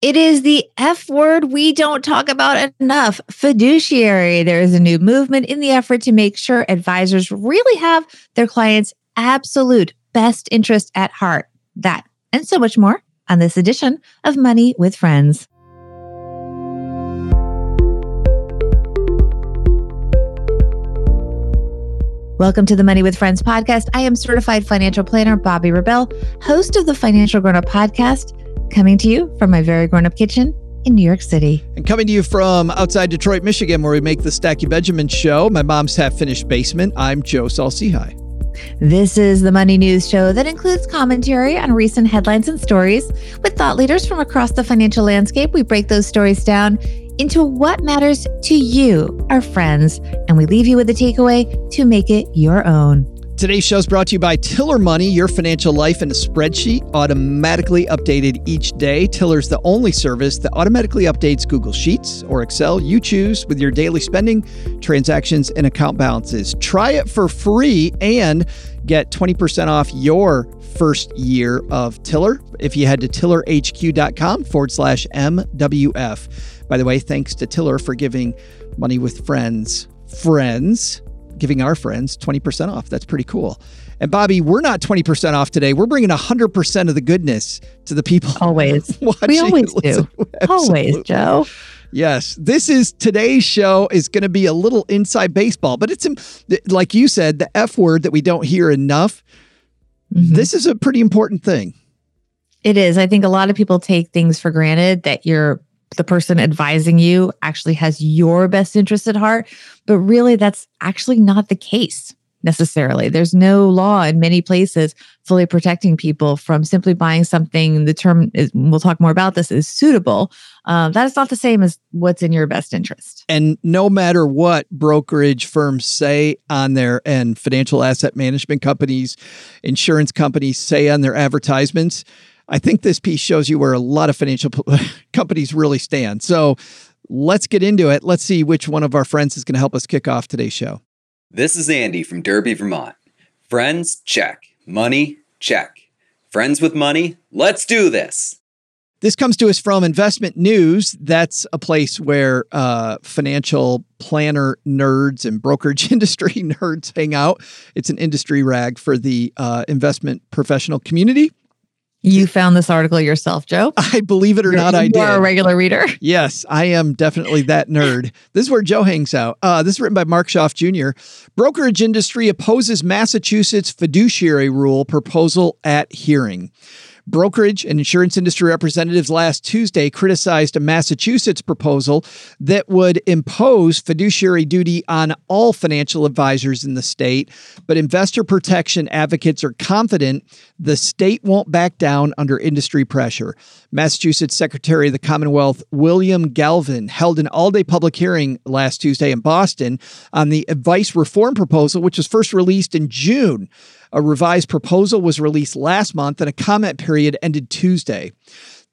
It is the F word we don't talk about enough fiduciary. There is a new movement in the effort to make sure advisors really have their clients' absolute best interest at heart. That and so much more on this edition of Money with Friends. Welcome to the Money with Friends podcast. I am certified financial planner Bobbi Rebell, host of the Financial Grown Up podcast, coming to you from my very grown up kitchen in New York City. And coming to you from outside Detroit, Michigan, where we make the Stacking Benjamins show, my mom's half finished basement. I'm Joe Saul-Sehy. This is the Money News Show that includes commentary on recent headlines and stories. With thought leaders from across the financial landscape, we break those stories down into what matters to you, our friends, and we leave you with a takeaway to make it your own. Today's show is brought to you by Tiller Money, your financial life in a spreadsheet, automatically updated each day. Tiller's the only service that automatically updates Google Sheets or Excel you choose with your daily spending, transactions, and account balances. Try it for free and get 20% off your first year of Tiller if you head to tillerhq.com forward slash MWF. By the way, thanks to Tiller for giving Money with Friends friends giving our friends 20% off. That's pretty cool. And Bobbi, we're not 20% off today. We're bringing 100% of the goodness to the people. Always. we always do. Always, Joe. Yes, this is today's show is going to be a little inside baseball, but it's like you said, the F word that we don't hear enough. Mm-hmm. This is a pretty important thing. It is. I think a lot of people take things for granted that you're the person advising you actually has your best interest at heart. But really, that's actually not the case necessarily. There's no law in many places fully protecting people from simply buying something. The term is, we'll talk more about this, is suitable. Uh, that is not the same as what's in your best interest. And no matter what brokerage firms say on their and financial asset management companies, insurance companies say on their advertisements, I think this piece shows you where a lot of financial companies really stand. So let's get into it. Let's see which one of our friends is going to help us kick off today's show. This is Andy from Derby, Vermont. Friends, check. Money, check. Friends with money, let's do this. This comes to us from Investment News. That's a place where uh, financial planner nerds and brokerage industry nerds hang out. It's an industry rag for the uh, investment professional community. You found this article yourself, Joe? I believe it or not, you I did. You are a regular reader. Yes, I am definitely that nerd. this is where Joe hangs out. Uh, this is written by Mark Schoeff Jr. Brokerage industry opposes Massachusetts fiduciary rule proposal at hearing. Brokerage and insurance industry representatives last Tuesday criticized a Massachusetts proposal that would impose fiduciary duty on all financial advisors in the state, but investor protection advocates are confident the state won't back down under industry pressure. Massachusetts Secretary of the Commonwealth William Galvin held an all day public hearing last Tuesday in Boston on the advice reform proposal, which was first released in June. A revised proposal was released last month and a comment period ended Tuesday.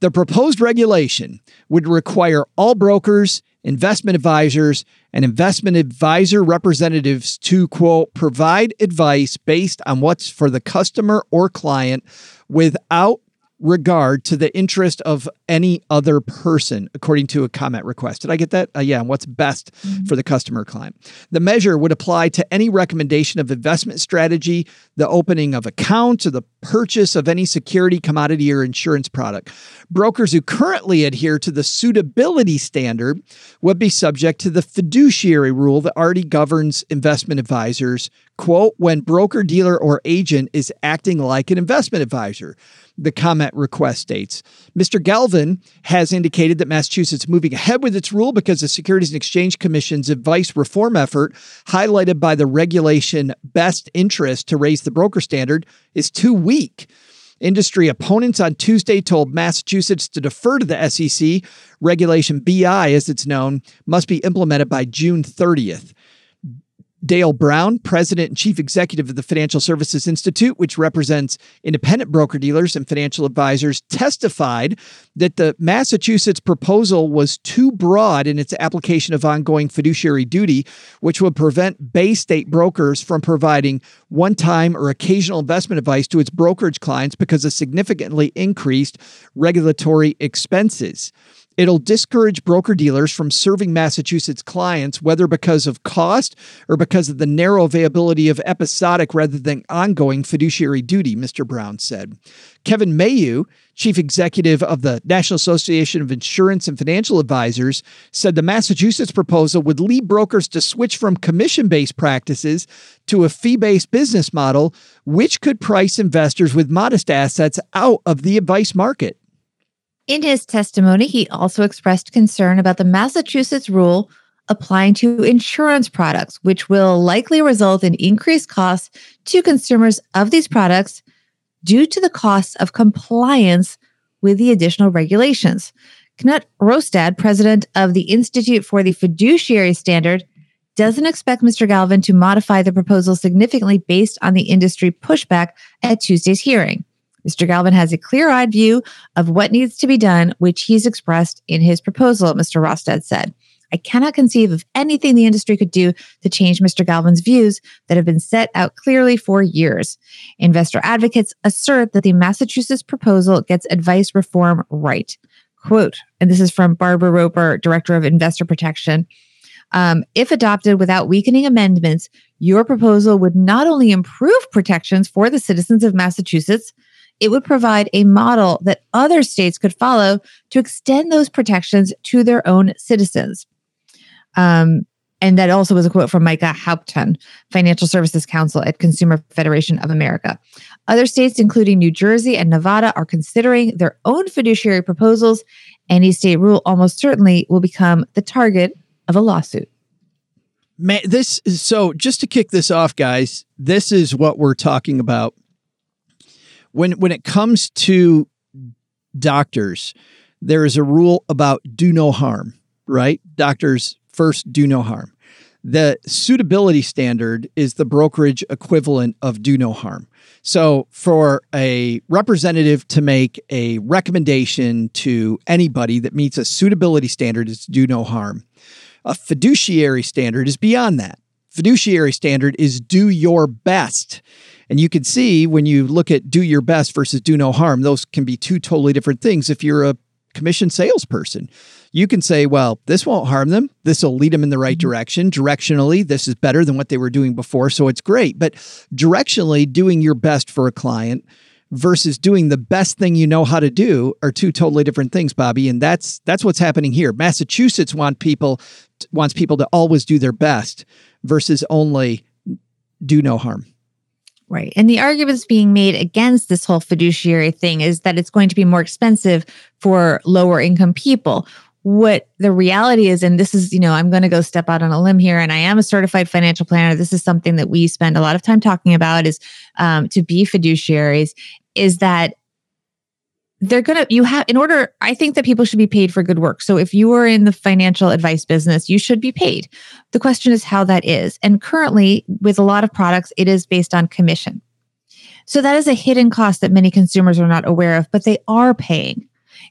The proposed regulation would require all brokers, investment advisors, and investment advisor representatives to, quote, provide advice based on what's for the customer or client without regard to the interest of any other person, according to a comment request. Did I get that? Uh, yeah, what's best mm-hmm. for the customer client. The measure would apply to any recommendation of investment strategy, the opening of accounts, or the purchase of any security, commodity, or insurance product. Brokers who currently adhere to the suitability standard would be subject to the fiduciary rule that already governs investment advisors. Quote, when broker, dealer, or agent is acting like an investment advisor the comment request states. Mr. Galvin has indicated that Massachusetts moving ahead with its rule because the Securities and Exchange Commission's advice reform effort, highlighted by the regulation best interest to raise the broker standard, is too weak. Industry opponents on Tuesday told Massachusetts to defer to the SEC. Regulation BI, as it's known, must be implemented by June 30th. Dale Brown, president and chief executive of the Financial Services Institute, which represents independent broker dealers and financial advisors, testified that the Massachusetts proposal was too broad in its application of ongoing fiduciary duty, which would prevent Bay State brokers from providing one time or occasional investment advice to its brokerage clients because of significantly increased regulatory expenses. It'll discourage broker dealers from serving Massachusetts clients, whether because of cost or because of the narrow availability of episodic rather than ongoing fiduciary duty, Mr. Brown said. Kevin Mayeux, chief executive of the National Association of Insurance and Financial Advisors, said the Massachusetts proposal would lead brokers to switch from commission based practices to a fee based business model, which could price investors with modest assets out of the advice market. In his testimony, he also expressed concern about the Massachusetts rule applying to insurance products, which will likely result in increased costs to consumers of these products due to the costs of compliance with the additional regulations. Knut Rostad, president of the Institute for the Fiduciary Standard, doesn't expect Mr. Galvin to modify the proposal significantly based on the industry pushback at Tuesday's hearing. Mr. Galvin has a clear eyed view of what needs to be done, which he's expressed in his proposal, Mr. Rostad said. I cannot conceive of anything the industry could do to change Mr. Galvin's views that have been set out clearly for years. Investor advocates assert that the Massachusetts proposal gets advice reform right. Quote, and this is from Barbara Roper, Director of Investor Protection. Um, if adopted without weakening amendments, your proposal would not only improve protections for the citizens of Massachusetts, it would provide a model that other states could follow to extend those protections to their own citizens. Um, and that also was a quote from Micah Hauptman, Financial Services Counsel at Consumer Federation of America. Other states, including New Jersey and Nevada, are considering their own fiduciary proposals. Any state rule almost certainly will become the target of a lawsuit. Man, this is so just to kick this off, guys, this is what we're talking about when when it comes to doctors, there is a rule about do no harm, right? Doctors first do no harm. The suitability standard is the brokerage equivalent of do no harm. So, for a representative to make a recommendation to anybody that meets a suitability standard is do no harm. A fiduciary standard is beyond that. Fiduciary standard is do your best. And you can see when you look at do your best versus do no harm, those can be two totally different things. If you're a commission salesperson, you can say, well, this won't harm them. This will lead them in the right mm-hmm. direction. Directionally, this is better than what they were doing before. So it's great. But directionally, doing your best for a client versus doing the best thing you know how to do are two totally different things, Bobbi. And that's that's what's happening here. Massachusetts want people wants people to always do their best versus only do no harm. Right. And the arguments being made against this whole fiduciary thing is that it's going to be more expensive for lower income people. What the reality is, and this is, you know, I'm going to go step out on a limb here, and I am a certified financial planner. This is something that we spend a lot of time talking about is um, to be fiduciaries, is that they're going to, you have, in order, I think that people should be paid for good work. So if you are in the financial advice business, you should be paid. The question is how that is. And currently, with a lot of products, it is based on commission. So that is a hidden cost that many consumers are not aware of, but they are paying.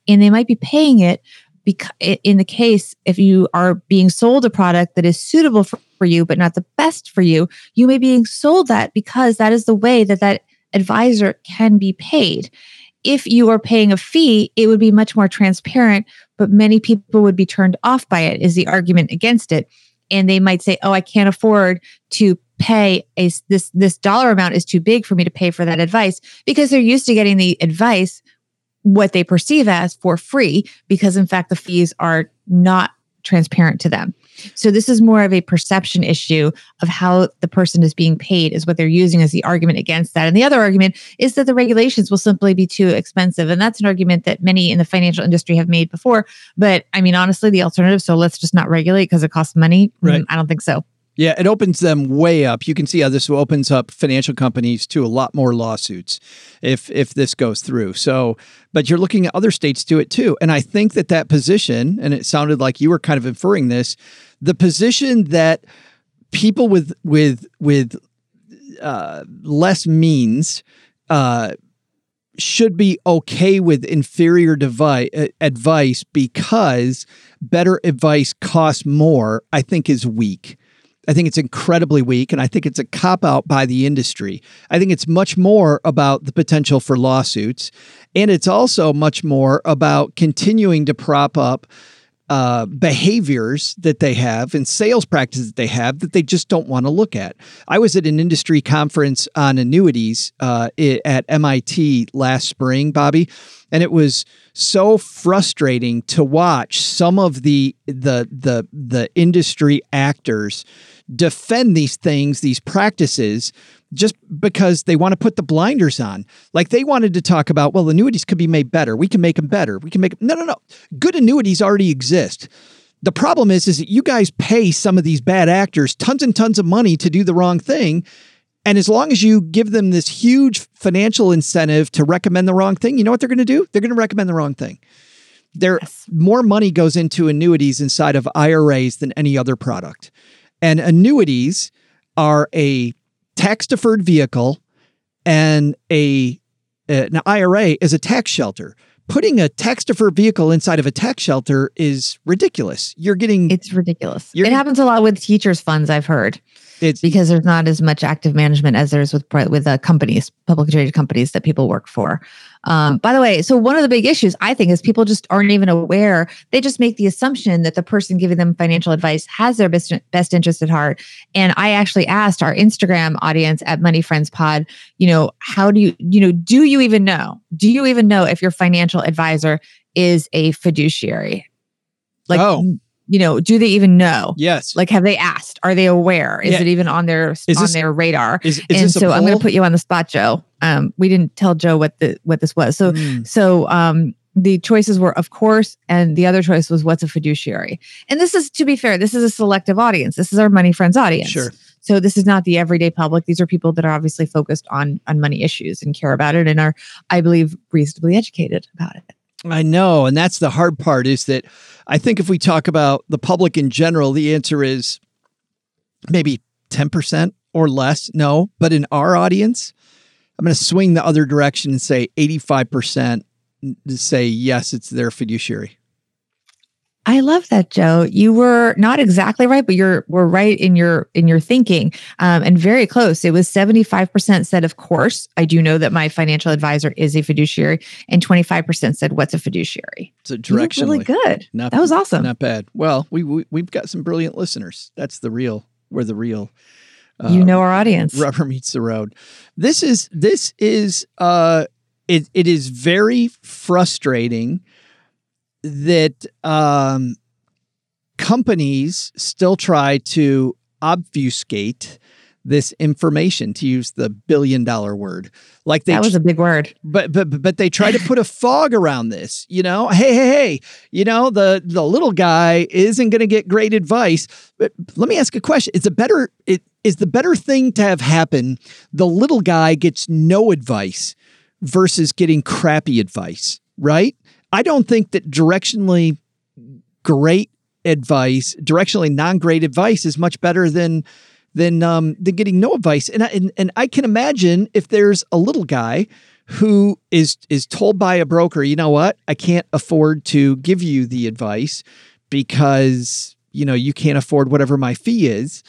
And they might be paying it because in the case if you are being sold a product that is suitable for, for you but not the best for you you may be being sold that because that is the way that that advisor can be paid if you are paying a fee, it would be much more transparent, but many people would be turned off by it, is the argument against it. And they might say, oh, I can't afford to pay a this this dollar amount is too big for me to pay for that advice because they're used to getting the advice what they perceive as for free because in fact the fees are not transparent to them. So this is more of a perception issue of how the person is being paid is what they're using as the argument against that. And the other argument is that the regulations will simply be too expensive. And that's an argument that many in the financial industry have made before. But I mean, honestly, the alternative, so let's just not regulate because it costs money. Mm, right. I don't think so. Yeah, it opens them way up. You can see how this opens up financial companies to a lot more lawsuits if if this goes through. So, but you're looking at other states do it too. And I think that that position, and it sounded like you were kind of inferring this, the position that people with with with uh, less means uh, should be okay with inferior device, uh, advice because better advice costs more, I think is weak. I think it's incredibly weak, and I think it's a cop out by the industry. I think it's much more about the potential for lawsuits, and it's also much more about continuing to prop up uh, behaviors that they have and sales practices that they have that they just don't want to look at. I was at an industry conference on annuities uh, at MIT last spring, Bobbi, and it was so frustrating to watch some of the the the the industry actors defend these things, these practices just because they want to put the blinders on. Like they wanted to talk about, well, annuities could be made better. We can make them better. We can make them. no, no, no. Good annuities already exist. The problem is, is that you guys pay some of these bad actors tons and tons of money to do the wrong thing. And as long as you give them this huge financial incentive to recommend the wrong thing, you know what they're going to do? They're going to recommend the wrong thing. There, yes. more money goes into annuities inside of IRAs than any other product. And annuities are a tax deferred vehicle and a uh, an IRA is a tax shelter. Putting a tax deferred vehicle inside of a tax shelter is ridiculous. You're getting it's ridiculous. It happens a lot with teachers' funds. I've heard. It's because there's not as much active management as there's with with uh, companies, publicly traded companies that people work for. Um, by the way, so one of the big issues I think is people just aren't even aware. They just make the assumption that the person giving them financial advice has their best, best interest at heart. And I actually asked our Instagram audience at Money Friends Pod, you know, how do you, you know, do you even know? Do you even know if your financial advisor is a fiduciary? Like, oh you know, do they even know? Yes. Like, have they asked? Are they aware? Is yeah. it even on their is on this, their radar? Is, is and so I'm going to put you on the spot, Joe. Um, we didn't tell Joe what the what this was. So mm. so um, the choices were, of course, and the other choice was what's a fiduciary. And this is, to be fair, this is a selective audience. This is our money friends audience. Sure. So this is not the everyday public. These are people that are obviously focused on on money issues and care about it and are, I believe, reasonably educated about it. I know. And that's the hard part is that I think if we talk about the public in general, the answer is maybe 10% or less. No. But in our audience, I'm going to swing the other direction and say 85% to say yes, it's their fiduciary. I love that, Joe. You were not exactly right, but you're were right in your in your thinking, um, and very close. It was seventy five percent said, "Of course, I do know that my financial advisor is a fiduciary," and twenty five percent said, "What's a fiduciary?" It's a direction. Really good. Not, that was awesome. Not bad. Well, we, we we've got some brilliant listeners. That's the real. We're the real. Uh, you know our audience. Rubber meets the road. This is this is uh, it it is very frustrating that um, companies still try to obfuscate this information to use the billion dollar word. Like they that was a big word. But but but they try to put a fog around this you know? Hey hey hey you know the the little guy isn't going to get great advice. But let me ask a question. It's a better it is the better thing to have happen the little guy gets no advice versus getting crappy advice right I don't think that directionally great advice, directionally non-great advice is much better than than um, than getting no advice. And I, and and I can imagine if there's a little guy who is is told by a broker, you know what, I can't afford to give you the advice because you know you can't afford whatever my fee is.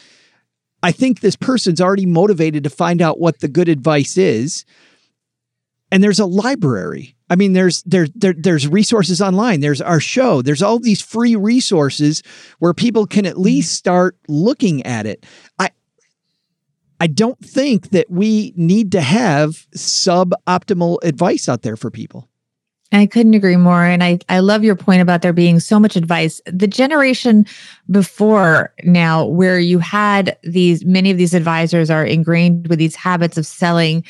I think this person's already motivated to find out what the good advice is. And there's a library I mean, there's there, there there's resources online. There's our show. There's all these free resources where people can at mm-hmm. least start looking at it. I I don't think that we need to have suboptimal advice out there for people. I couldn't agree more. And I, I love your point about there being so much advice. The generation before now, where you had these, many of these advisors are ingrained with these habits of selling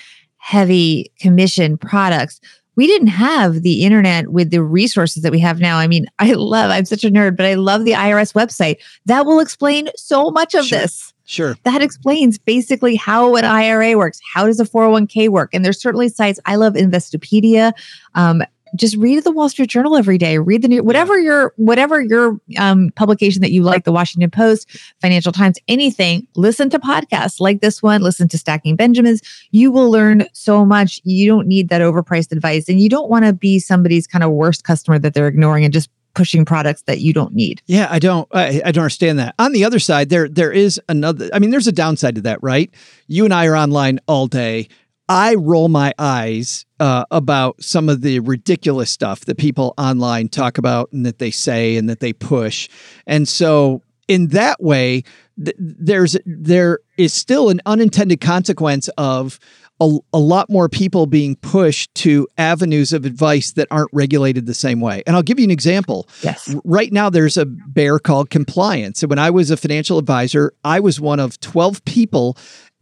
heavy commission products we didn't have the internet with the resources that we have now. I mean, I love, I'm such a nerd, but I love the IRS website. That will explain so much of sure. this. Sure. That explains basically how an IRA works. How does a 401k work? And there's certainly sites. I love Investopedia. Um, just read the Wall Street Journal every day. Read the new whatever your whatever your um, publication that you like, the Washington Post, Financial Times, anything. Listen to podcasts like this one. Listen to Stacking Benjamins. You will learn so much. You don't need that overpriced advice, and you don't want to be somebody's kind of worst customer that they're ignoring and just pushing products that you don't need. Yeah, I don't I, I, don't understand that. On the other side, there there is another I mean there's a downside to that, right? You and I are online all day. I roll my eyes uh, about some of the ridiculous stuff that people online talk about and that they say and that they push. And so, in that way, th- there's there is still an unintended consequence of a, a lot more people being pushed to avenues of advice that aren't regulated the same way. And I'll give you an example. Yes. Right now, there's a bear called compliance. And when I was a financial advisor, I was one of 12 people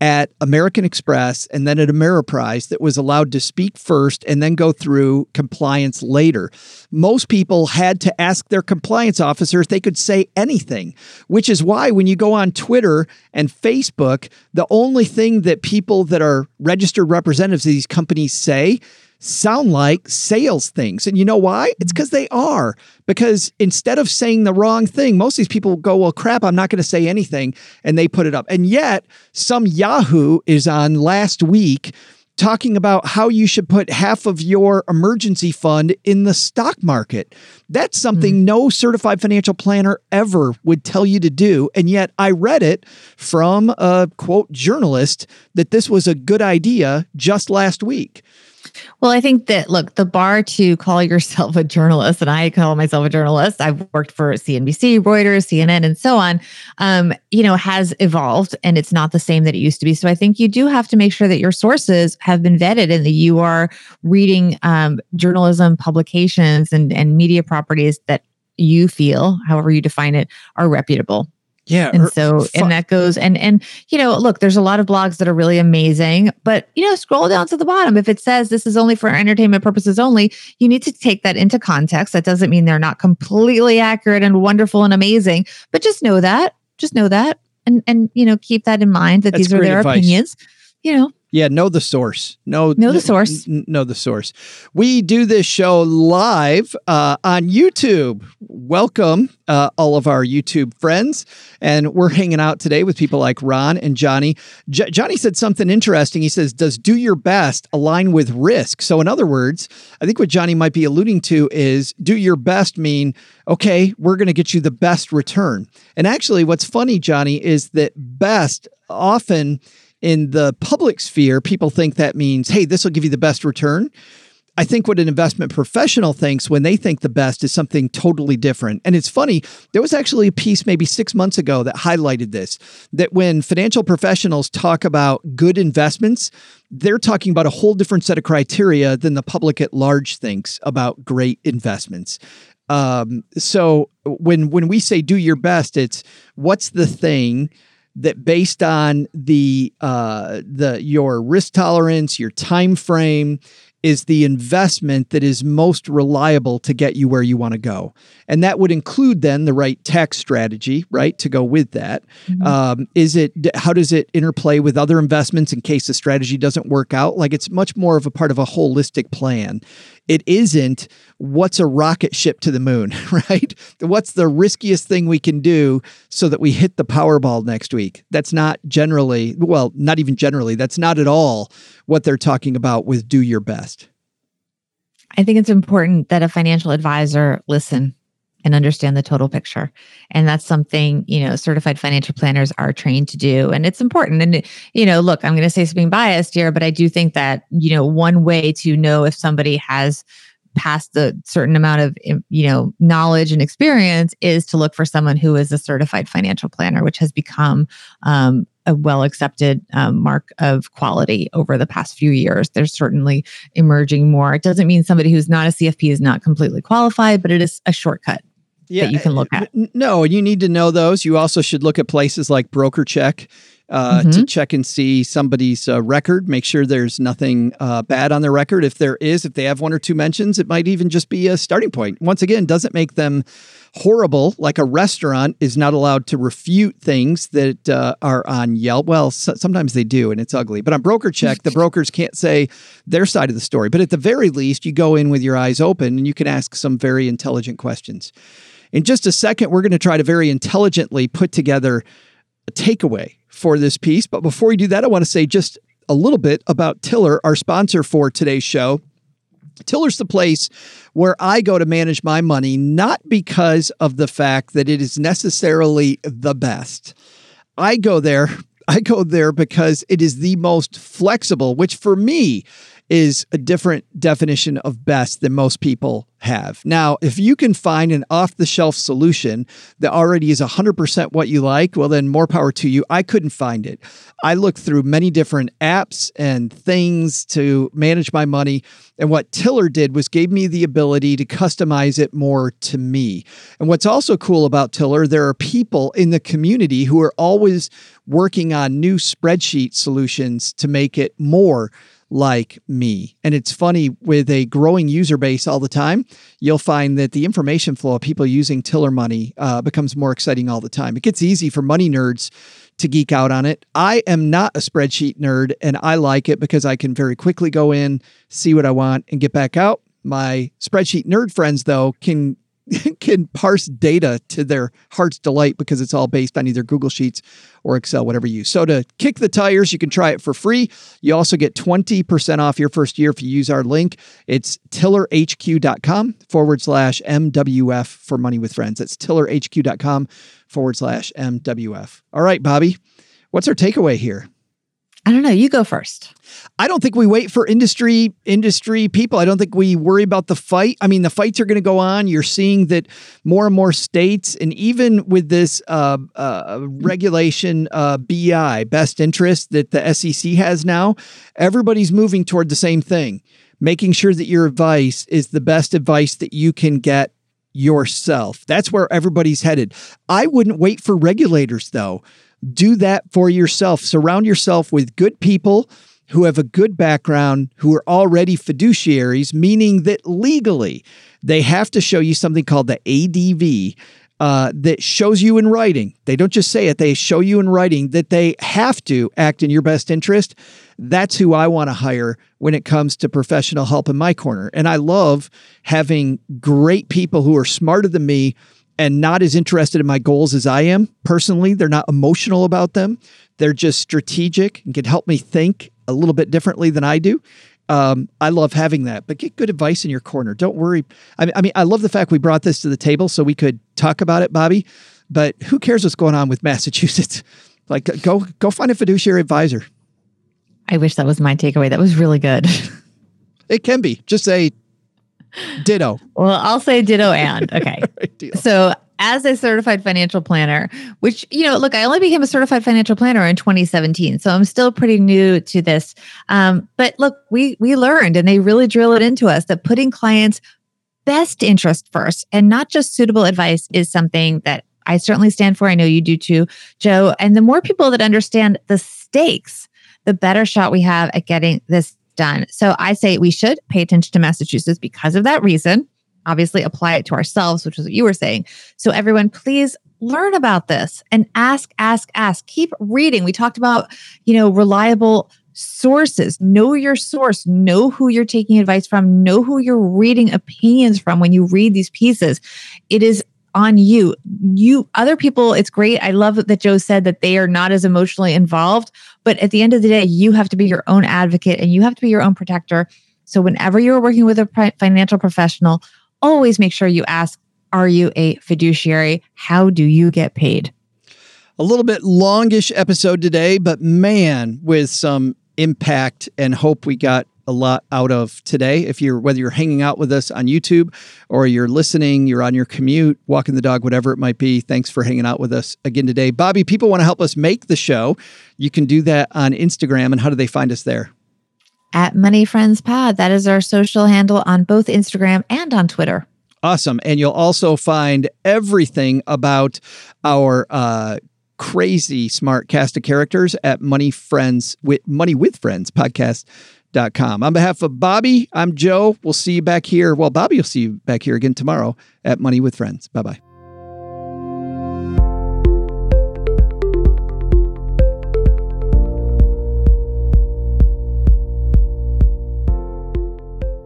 at American Express and then at Ameriprise that was allowed to speak first and then go through compliance later. Most people had to ask their compliance officer if they could say anything, which is why when you go on Twitter and Facebook, the only thing that people that are registered representatives of these companies say sound like sales things. And you know why? It's because they are. Because instead of saying the wrong thing, most of these people go, well, crap, I'm not going to say anything. And they put it up. And yet, some Yahoo is on last week talking about how you should put half of your emergency fund in the stock market. That's something mm. no certified financial planner ever would tell you to do. And yet I read it from a quote journalist that this was a good idea just last week. Well, I think that look, the bar to call yourself a journalist, and I call myself a journalist. I've worked for CNBC, Reuters, CNN, and so on. Um, you know, has evolved, and it's not the same that it used to be. So I think you do have to make sure that your sources have been vetted, and that you are reading um, journalism publications and and media properties that you feel, however you define it, are reputable. Yeah. And er, so, fu- and that goes, and, and, you know, look, there's a lot of blogs that are really amazing, but, you know, scroll down to the bottom. If it says this is only for entertainment purposes only, you need to take that into context. That doesn't mean they're not completely accurate and wonderful and amazing, but just know that, just know that. And, and, you know, keep that in mind that That's these are their advice. opinions, you know, yeah, know the source. Know, know the source. N- know the source. We do this show live uh, on YouTube. Welcome, uh, all of our YouTube friends. And we're hanging out today with people like Ron and Johnny. J- Johnny said something interesting. He says, Does do your best align with risk? So, in other words, I think what Johnny might be alluding to is do your best mean, okay, we're going to get you the best return. And actually, what's funny, Johnny, is that best often in the public sphere, people think that means, hey, this will give you the best return. I think what an investment professional thinks when they think the best is something totally different. And it's funny, there was actually a piece maybe six months ago that highlighted this that when financial professionals talk about good investments, they're talking about a whole different set of criteria than the public at large thinks about great investments. Um, so when when we say do your best, it's what's the thing that based on the uh, the your risk tolerance, your time frame, is the investment that is most reliable to get you where you want to go. And that would include then the right tax strategy, right, to go with that. Mm-hmm. Um, is it, how does it interplay with other investments in case the strategy doesn't work out? Like it's much more of a part of a holistic plan. It isn't what's a rocket ship to the moon, right? What's the riskiest thing we can do so that we hit the Powerball next week? That's not generally, well, not even generally, that's not at all what they're talking about with do your best. I think it's important that a financial advisor listen and understand the total picture. And that's something, you know, certified financial planners are trained to do. And it's important. And, you know, look, I'm going to say something biased here, but I do think that, you know, one way to know if somebody has past a certain amount of you know knowledge and experience is to look for someone who is a certified financial planner which has become um, a well accepted um, mark of quality over the past few years. There's certainly emerging more. It doesn't mean somebody who's not a CFP is not completely qualified, but it is a shortcut yeah, that you can look at. No, you need to know those. You also should look at places like BrokerCheck uh, mm-hmm. to check and see somebody's uh, record. Make sure there's nothing uh, bad on their record. If there is, if they have one or two mentions, it might even just be a starting point. Once again, doesn't make them horrible. Like a restaurant is not allowed to refute things that uh, are on Yelp. Well, so- sometimes they do, and it's ugly. But on Broker Check, the brokers can't say their side of the story. But at the very least, you go in with your eyes open and you can ask some very intelligent questions. In just a second, we're going to try to very intelligently put together a takeaway for this piece. But before we do that, I want to say just a little bit about Tiller, our sponsor for today's show. Tiller's the place where I go to manage my money, not because of the fact that it is necessarily the best. I go there. I go there because it is the most flexible, which for me is a different definition of best than most people have. Now, if you can find an off the shelf solution that already is 100% what you like, well, then more power to you. I couldn't find it. I looked through many different apps and things to manage my money. And what Tiller did was gave me the ability to customize it more to me. And what's also cool about Tiller, there are people in the community who are always working on new spreadsheet solutions to make it more like me. And it's funny with a growing user base all the time, you'll find that the information flow of people using Tiller Money uh, becomes more exciting all the time. It gets easy for money nerds to geek out on it. I am not a spreadsheet nerd and I like it because I can very quickly go in, see what I want, and get back out. My spreadsheet nerd friends, though, can can parse data to their heart's delight because it's all based on either Google Sheets or Excel, whatever you use. So to kick the tires, you can try it for free. You also get 20% off your first year if you use our link. It's tillerhq.com forward slash MWF for money with friends. That's tillerhq.com forward slash MWF. All right, Bobbi, what's our takeaway here? I don't know. You go first. I don't think we wait for industry industry people. I don't think we worry about the fight. I mean, the fights are going to go on. You're seeing that more and more states, and even with this uh, uh, regulation uh, BI best interest that the SEC has now, everybody's moving toward the same thing, making sure that your advice is the best advice that you can get yourself. That's where everybody's headed. I wouldn't wait for regulators though do that for yourself. Surround yourself with good people who have a good background, who are already fiduciaries, meaning that legally they have to show you something called the ADV. Uh, that shows you in writing. They don't just say it, they show you in writing that they have to act in your best interest. That's who I want to hire when it comes to professional help in my corner. And I love having great people who are smarter than me and not as interested in my goals as I am personally. They're not emotional about them. They're just strategic and can help me think a little bit differently than I do. Um, I love having that, but get good advice in your corner. Don't worry. I mean, I mean, I love the fact we brought this to the table so we could talk about it, Bobbi. But who cares what's going on with Massachusetts? Like, go go find a fiduciary advisor. I wish that was my takeaway. That was really good. It can be. Just say Ditto. Well, I'll say ditto and. Okay. right, so, as a certified financial planner, which, you know, look, I only became a certified financial planner in 2017. So I'm still pretty new to this. Um, but look, we we learned and they really drill it into us that putting clients' best interest first and not just suitable advice is something that I certainly stand for. I know you do too, Joe. And the more people that understand the stakes, the better shot we have at getting this done. So I say we should pay attention to Massachusetts because of that reason. Obviously, apply it to ourselves, which is what you were saying. So, everyone, please learn about this and ask, ask, ask. Keep reading. We talked about, you know, reliable sources. Know your source. Know who you're taking advice from. Know who you're reading opinions from when you read these pieces. It is on you. You, other people, it's great. I love that Joe said that they are not as emotionally involved. But at the end of the day, you have to be your own advocate and you have to be your own protector. So whenever you're working with a financial professional, always make sure you ask, are you a fiduciary? How do you get paid? A little bit longish episode today, but man, with some impact and hope we got a lot out of today. If you're whether you're hanging out with us on YouTube or you're listening, you're on your commute, walking the dog, whatever it might be. Thanks for hanging out with us again today. Bobbi, people want to help us make the show. You can do that on Instagram. And how do they find us there? At Money Friends Pod. That is our social handle on both Instagram and on Twitter. Awesome. And you'll also find everything about our uh, crazy smart cast of characters at Money Friends with Money with Friends podcast.com. On behalf of Bobbi, I'm Joe. We'll see you back here. Well, Bobbi will see you back here again tomorrow at Money with Friends. Bye bye.